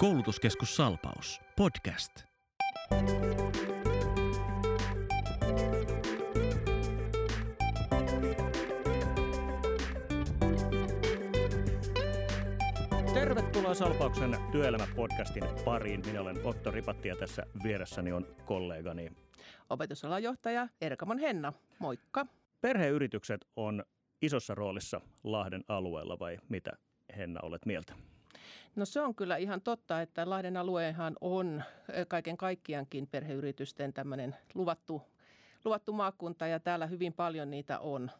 Koulutuskeskus Salpaus. Podcast. Tervetuloa Salpauksen työelämäpodcastin pariin. Minä olen Otto Ripatti ja tässä vieressäni on kollegani. Opetusalan johtaja Erkamon Henna. Moikka. Perheyritykset on isossa roolissa Lahden alueella vai mitä Henna olet mieltä? No se on kyllä ihan totta, että Lahden aluehan on kaiken kaikkiaankin perheyritysten tämmöinen luvattu, luvattu maakunta ja täällä hyvin paljon niitä on.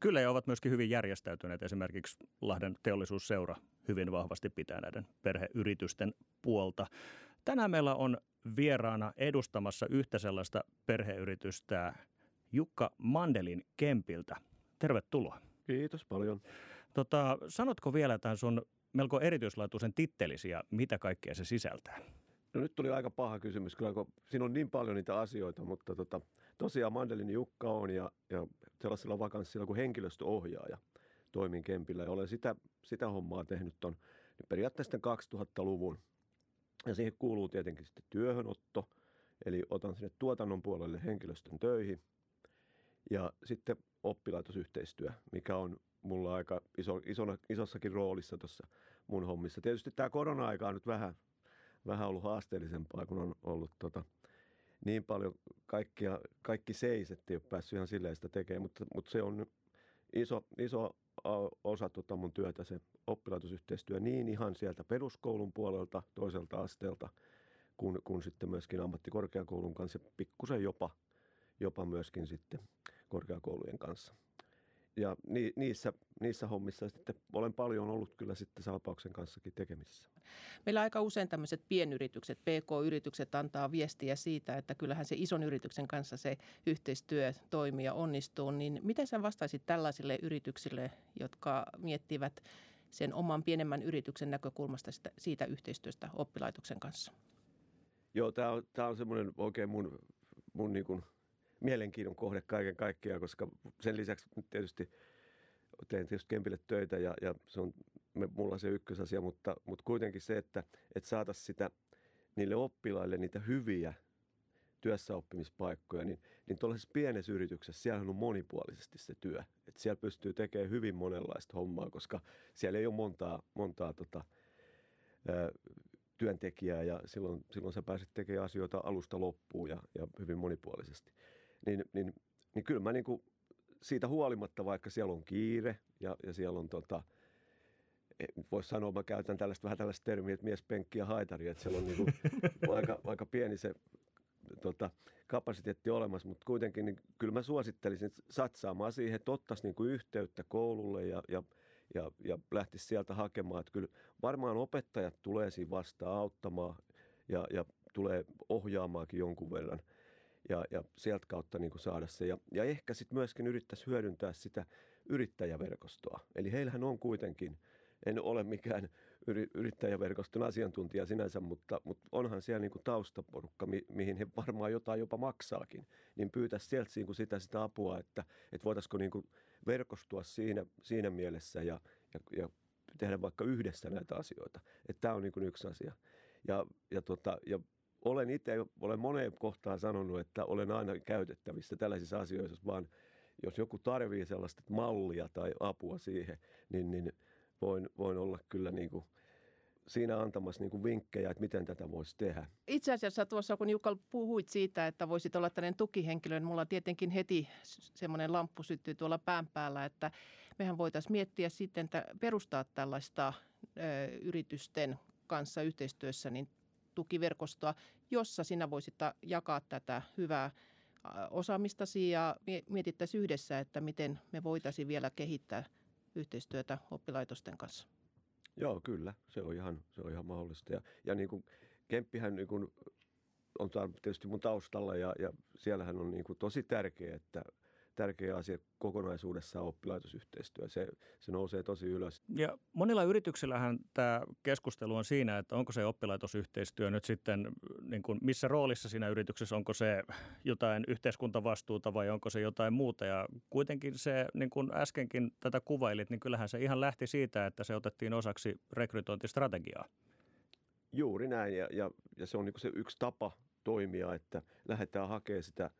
Kyllä ja ovat myöskin hyvin järjestäytyneet. Esimerkiksi Lahden teollisuusseura hyvin vahvasti pitää näiden perheyritysten puolta. Tänään meillä on vieraana edustamassa yhtä sellaista perheyritystä Jukka Mandelin Kempiltä. Tervetuloa. Kiitos paljon. Tota, sanotko vielä tämän sun melko erityislaatuisen tittelisi ja mitä kaikkea se sisältää? No nyt tuli aika paha kysymys, kyllä kun siinä on niin paljon niitä asioita, mutta tota, tosiaan Mandelin Jukka on ja, ja sellaisella vakanssilla kuin henkilöstöohjaaja toimin Kempillä ja olen sitä, sitä hommaa tehnyt on periaatteessa 2000-luvun. Ja siihen kuuluu tietenkin sitten työhönotto, eli otan sinne tuotannon puolelle henkilöstön töihin ja sitten oppilaitosyhteistyö, mikä on mulla aika iso, isona, isossakin roolissa tuossa mun hommissa. Tietysti tämä korona-aika on nyt vähän, vähän ollut haasteellisempaa, kun on ollut tota, niin paljon kaikkia, kaikki seis, että ei ole päässyt ihan silleen sitä tekemään, mutta, mutta se on iso, iso osa tota mun työtä, se oppilaitosyhteistyö niin ihan sieltä peruskoulun puolelta, toiselta asteelta, kun, kun sitten myöskin ammattikorkeakoulun kanssa, pikkusen jopa, jopa myöskin sitten korkeakoulujen kanssa ja ni, niissä, niissä hommissa sitten olen paljon ollut kyllä sitten Salpauksen kanssakin tekemisissä. Meillä aika usein tämmöiset pienyritykset, PK-yritykset antaa viestiä siitä, että kyllähän se ison yrityksen kanssa se yhteistyö toimii ja onnistuu. Niin miten sä vastaisit tällaisille yrityksille, jotka miettivät sen oman pienemmän yrityksen näkökulmasta sitä, siitä yhteistyöstä oppilaitoksen kanssa? Joo, tämä on, tää on semmoinen oikein mun, mun niin kuin – mielenkiinnon kohde kaiken kaikkiaan, koska sen lisäksi tietysti teen tietysti Kempille töitä ja, ja se on mulla se ykkösasia, mutta, mutta kuitenkin se, että, että saataisiin sitä niille oppilaille niitä hyviä työssäoppimispaikkoja, niin, niin tuollaisessa pienessä yrityksessä siellä on monipuolisesti se työ. Että siellä pystyy tekemään hyvin monenlaista hommaa, koska siellä ei ole montaa, montaa tota, ö, työntekijää ja silloin, silloin sä pääset tekemään asioita alusta loppuun ja, ja hyvin monipuolisesti niin, niin, niin kyllä mä niin kuin siitä huolimatta, vaikka siellä on kiire ja, ja siellä on tota, voisi sanoa, mä käytän tällaista vähän tällaista termiä, että mies, penkki ja haitari, että siellä on niin kuin aika, aika pieni se tota, kapasiteetti olemassa, mutta kuitenkin niin kyllä mä suosittelisin satsaamaan siihen, että ottaisi niin kuin yhteyttä koululle ja, ja, ja, ja lähtisi sieltä hakemaan. Että kyllä varmaan opettajat tulee siinä vastaan auttamaan ja, ja tulee ohjaamaankin jonkun verran – ja, ja sieltä kautta niin kuin saada se. Ja, ja ehkä sitten myöskin yrittäisi hyödyntää sitä yrittäjäverkostoa. Eli heillähän on kuitenkin, en ole mikään yri, yrittäjäverkoston asiantuntija sinänsä, mutta, mutta onhan siellä niin kuin taustaporukka, mi, mihin he varmaan jotain jopa maksaakin. Niin pyytäisi sieltä niin kuin sitä, sitä apua, että, että voitaisiko niin kuin verkostua siinä, siinä mielessä ja, ja, ja tehdä vaikka yhdessä näitä asioita. Että tämä on niin kuin yksi asia. Ja, ja, tota, ja olen itse, olen moneen kohtaan sanonut, että olen aina käytettävissä tällaisissa asioissa, vaan jos joku tarvii sellaista mallia tai apua siihen, niin, niin voin, voin olla kyllä niin kuin siinä antamassa niin kuin vinkkejä, että miten tätä voisi tehdä. Itse asiassa tuossa, kun Jukka puhuit siitä, että voisit olla tällainen tukihenkilö, niin mulla tietenkin heti semmoinen lamppu syttyy tuolla pään päällä, että mehän voitaisiin miettiä sitten, että perustaa tällaista ö, yritysten kanssa yhteistyössä niin tukiverkostoa, jossa sinä voisit jakaa tätä hyvää osaamistasi ja mietittäisiin yhdessä, että miten me voitaisiin vielä kehittää yhteistyötä oppilaitosten kanssa. Joo, kyllä. Se on ihan, se on ihan mahdollista. Ja, ja niin kuin Kemppihän niin kuin on tietysti mun taustalla ja, ja siellähän on niin kuin tosi tärkeää, että – tärkeä asia kokonaisuudessaan oppilaitosyhteistyö. Se, se nousee tosi ylös. Ja monilla yrityksillähän tämä keskustelu on siinä, että onko se oppilaitosyhteistyö nyt sitten, niin kuin missä roolissa siinä yrityksessä, onko se jotain yhteiskuntavastuuta vai onko se jotain muuta. Ja kuitenkin se, niin kuin äskenkin tätä kuvailit, niin kyllähän se ihan lähti siitä, että se otettiin osaksi rekrytointistrategiaa. Juuri näin ja, ja, ja se on niin se yksi tapa toimia, että lähdetään hakemaan sitä,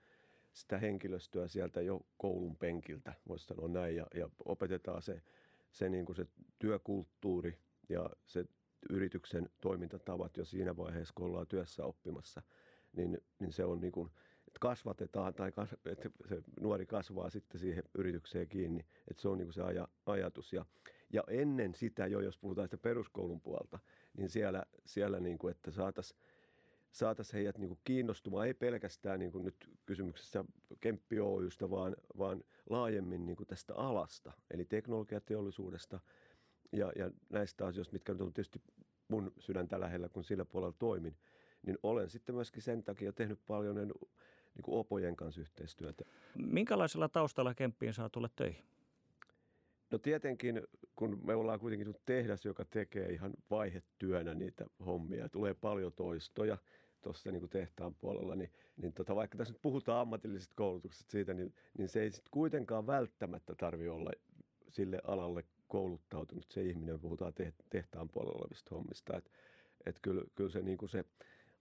sitä henkilöstöä sieltä jo koulun penkiltä, voisi sanoa näin, ja, ja opetetaan se, se, niin kuin se työkulttuuri ja se yrityksen toimintatavat jo siinä vaiheessa, kun ollaan työssä oppimassa, niin, niin se on niin kuin, että kasvatetaan tai kas, että se nuori kasvaa sitten siihen yritykseen kiinni, että se on niin kuin se aja, ajatus. Ja, ja ennen sitä jo, jos puhutaan sitä peruskoulun puolta, niin siellä, siellä niin kuin, että saataisiin saatais heidät niin kuin kiinnostumaan, ei pelkästään niin kuin nyt kysymyksessä Kemppi Oystä, vaan, vaan laajemmin niin kuin tästä alasta, eli teknologiateollisuudesta ja, ja näistä asioista, mitkä nyt on tietysti mun sydäntä lähellä, kun sillä puolella toimin, niin olen sitten myöskin sen takia tehnyt paljon niin kuin opojen kanssa yhteistyötä. Minkälaisella taustalla Kemppiin saa tulla töihin? No tietenkin, kun me ollaan kuitenkin tehdas, joka tekee ihan vaihetyönä niitä hommia, tulee paljon toistoja tuossa niin tehtaan puolella, niin, niin tota, vaikka tässä nyt puhutaan ammatillisesta koulutuksesta siitä, niin, niin se ei sitten kuitenkaan välttämättä tarvitse olla sille alalle kouluttautunut se ihminen, puhutaan tehtaan puolella olevista hommista. Että et kyllä, kyllä se, niin kuin se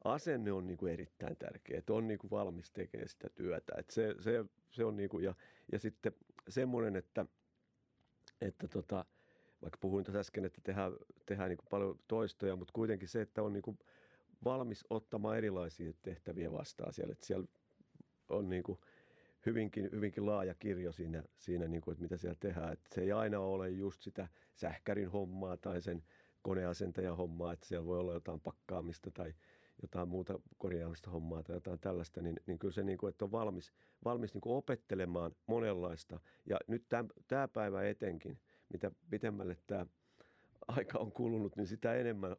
asenne on niin kuin erittäin tärkeä, että on niin kuin valmis tekemään sitä työtä. Et se, se, se on niin kuin, ja, ja sitten semmoinen, että – että tota, vaikka puhuin tuossa äsken, että tehdään, tehdään niin paljon toistoja, mutta kuitenkin se, että on niin valmis ottamaan erilaisia tehtäviä vastaan siellä. Että siellä on niin kuin hyvinkin, hyvinkin laaja kirjo siinä, siinä niin kuin, että mitä siellä tehdään. Että se ei aina ole just sitä sähkärin hommaa tai sen koneasentajan hommaa, että siellä voi olla jotain pakkaamista tai jotain muuta korjaamista hommaa tai jotain tällaista, niin, niin kyllä se, niin kuin, että on valmis, valmis niin kuin opettelemaan monenlaista. Ja nyt tämä päivä etenkin, mitä pitemmälle tämä aika on kulunut, niin sitä enemmän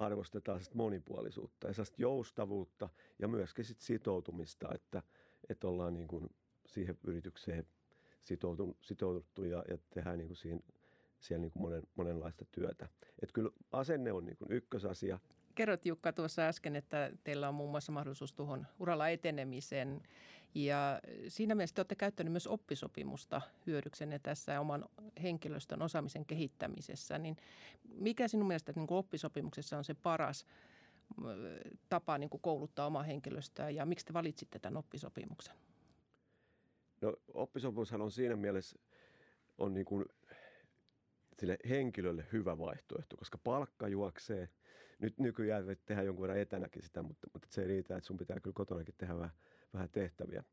arvostetaan sitä monipuolisuutta ja joustavuutta ja myöskin sit sitoutumista, että, että ollaan niin kuin siihen yritykseen sitouduttu ja, ja tehdään niin kuin siinä, siellä niin kuin monen, monenlaista työtä. Että kyllä asenne on niin kuin ykkösasia kerrot Jukka tuossa äsken, että teillä on muun muassa mahdollisuus tuohon uralla etenemiseen. Ja siinä mielessä te olette käyttäneet myös oppisopimusta hyödyksenne tässä oman henkilöstön osaamisen kehittämisessä. Niin mikä sinun mielestä niin oppisopimuksessa on se paras tapa niin kuin kouluttaa omaa henkilöstöä ja miksi te valitsitte tämän oppisopimuksen? No oppisopimushan on siinä mielessä on niin kuin sille henkilölle hyvä vaihtoehto, koska palkka juoksee – nyt nykyään voit tehdä jonkun verran etänäkin sitä, mutta, mutta se ei riitä, että sun pitää kyllä kotonakin tehdä vähän, vähän tehtäviä.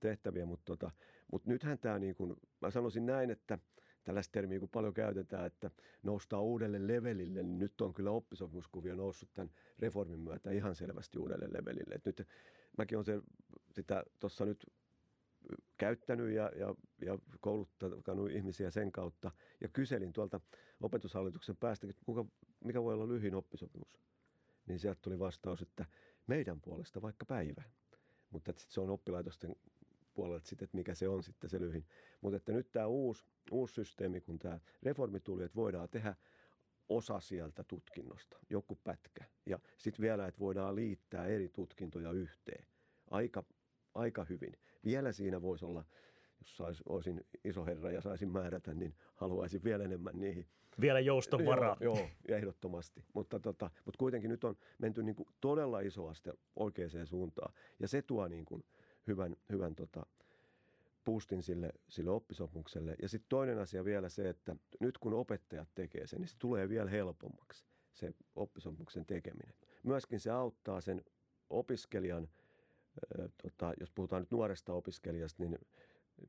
tehtäviä mutta, tota, mutta nythän tämä, niin kuin, mä sanoisin näin, että tällaista termiä kun paljon käytetään, että noustaan uudelle levelille, niin nyt on kyllä oppisopimuskuvio noussut tämän reformin myötä ihan selvästi uudelle levelille. Et nyt mäkin olen sitä tuossa nyt käyttänyt ja, ja, ja kouluttanut ihmisiä sen kautta. Ja kyselin tuolta opetushallituksen päästä, että kuka, mikä voi olla lyhin oppisopimus. Niin sieltä tuli vastaus, että meidän puolesta vaikka päivä. Mutta että se on oppilaitosten puolelta sitten, että mikä se on sitten se lyhin. Mutta että nyt tämä uusi, uusi systeemi, kun tämä reformi tuli, että voidaan tehdä osa sieltä tutkinnosta, joku pätkä. Ja sitten vielä, että voidaan liittää eri tutkintoja yhteen. Aika aika hyvin. Vielä siinä voisi olla, jos sais, olisin iso herra ja saisin määrätä, niin haluaisin vielä enemmän niihin. Vielä jouston varaa. Joo, joo ehdottomasti. Mutta, tota, mutta kuitenkin nyt on menty niin kuin todella iso aste oikeaan suuntaan. Ja se tuo niin kuin hyvän, hyvän tota, boostin sille, sille oppisopimukselle. Ja sitten toinen asia vielä se, että nyt kun opettajat tekee sen, niin se tulee vielä helpommaksi se oppisopimuksen tekeminen. Myöskin se auttaa sen opiskelijan – tota, jos puhutaan nyt nuoresta opiskelijasta, niin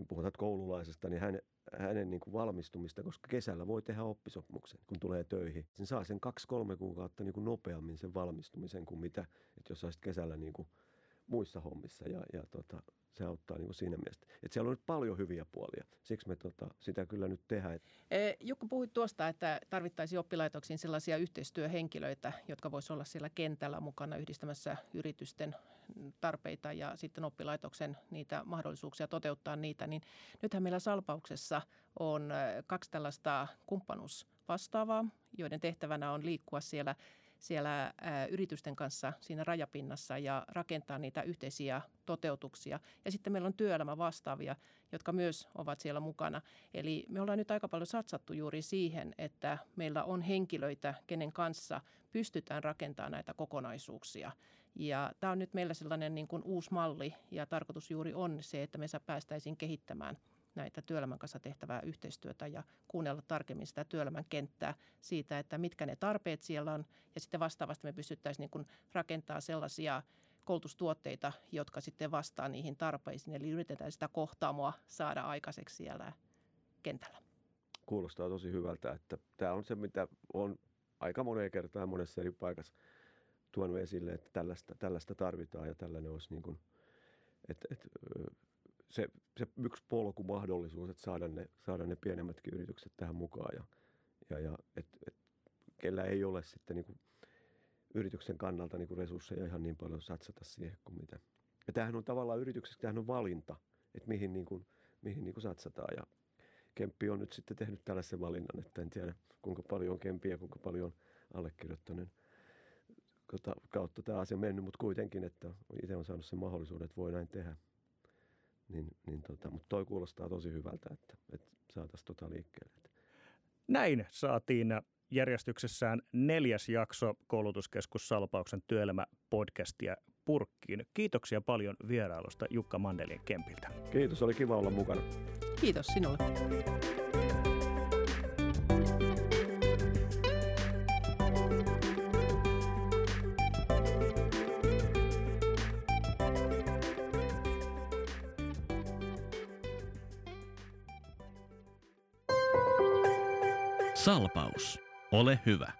puhutaan koululaisesta, niin hän, hänen niin kuin valmistumista, koska kesällä voi tehdä oppisopimuksen, kun tulee töihin. Sen saa sen kaksi-kolme kuukautta niin kuin nopeammin sen valmistumisen kuin mitä, että jos olisit kesällä niin kuin muissa hommissa. Ja, ja tota, se auttaa niin kuin siinä mielessä. Että siellä on nyt paljon hyviä puolia. Siksi me tota, sitä kyllä nyt tehdään. E, Jukka, puhuit tuosta, että tarvittaisiin oppilaitoksiin sellaisia yhteistyöhenkilöitä, jotka voisivat olla siellä kentällä mukana yhdistämässä yritysten tarpeita ja sitten oppilaitoksen niitä mahdollisuuksia toteuttaa niitä. Niin nythän meillä Salpauksessa on kaksi tällaista kumppanuus vastaavaa, joiden tehtävänä on liikkua siellä siellä yritysten kanssa siinä rajapinnassa ja rakentaa niitä yhteisiä toteutuksia. Ja sitten meillä on työelämä vastaavia, jotka myös ovat siellä mukana. Eli me ollaan nyt aika paljon satsattu juuri siihen, että meillä on henkilöitä, kenen kanssa pystytään rakentamaan näitä kokonaisuuksia. Ja tämä on nyt meillä sellainen niin kuin uusi malli ja tarkoitus juuri on se, että me päästäisiin kehittämään – näitä työelämän kanssa tehtävää yhteistyötä ja kuunnella tarkemmin sitä työelämän kenttää siitä, että mitkä ne tarpeet siellä on. Ja sitten vastaavasti me pystyttäisiin niin rakentaa sellaisia koulutustuotteita, jotka sitten vastaa niihin tarpeisiin. Eli yritetään sitä kohtaamoa saada aikaiseksi siellä kentällä. Kuulostaa tosi hyvältä, että tämä on se, mitä on aika moneen kertaan monessa eri paikassa tuonut esille, että tällaista, tällaista tarvitaan ja tällainen olisi niin kuin, että, että se, se yksi polkumahdollisuus, että saada ne, saada ne pienemmätkin yritykset tähän mukaan ja, ja, ja et, et, kellä ei ole sitten niin kuin yrityksen kannalta niin kuin resursseja ihan niin paljon satsata siihen kuin mitä. Ja tämähän on tavallaan yrityksessä, tämähän on valinta, että mihin, niin kuin, mihin niin kuin satsataan ja Kemppi on nyt sitten tehnyt tällaisen valinnan, että en tiedä kuinka paljon on Kempiä ja kuinka paljon on allekirjoittaneen kautta tämä asia mennyt, mutta kuitenkin, että itse on saanut sen mahdollisuuden, että voi näin tehdä. Niin, niin tota, mutta toi kuulostaa tosi hyvältä, että, että saataisiin tota liikkeelle. Näin saatiin järjestyksessään neljäs jakso koulutuskeskus Salpauksen työelämä-podcastia purkkiin. Kiitoksia paljon vierailusta Jukka Mandelin Kempiltä. Kiitos, oli kiva olla mukana. Kiitos sinulle. Salpaus. Ole hyvä.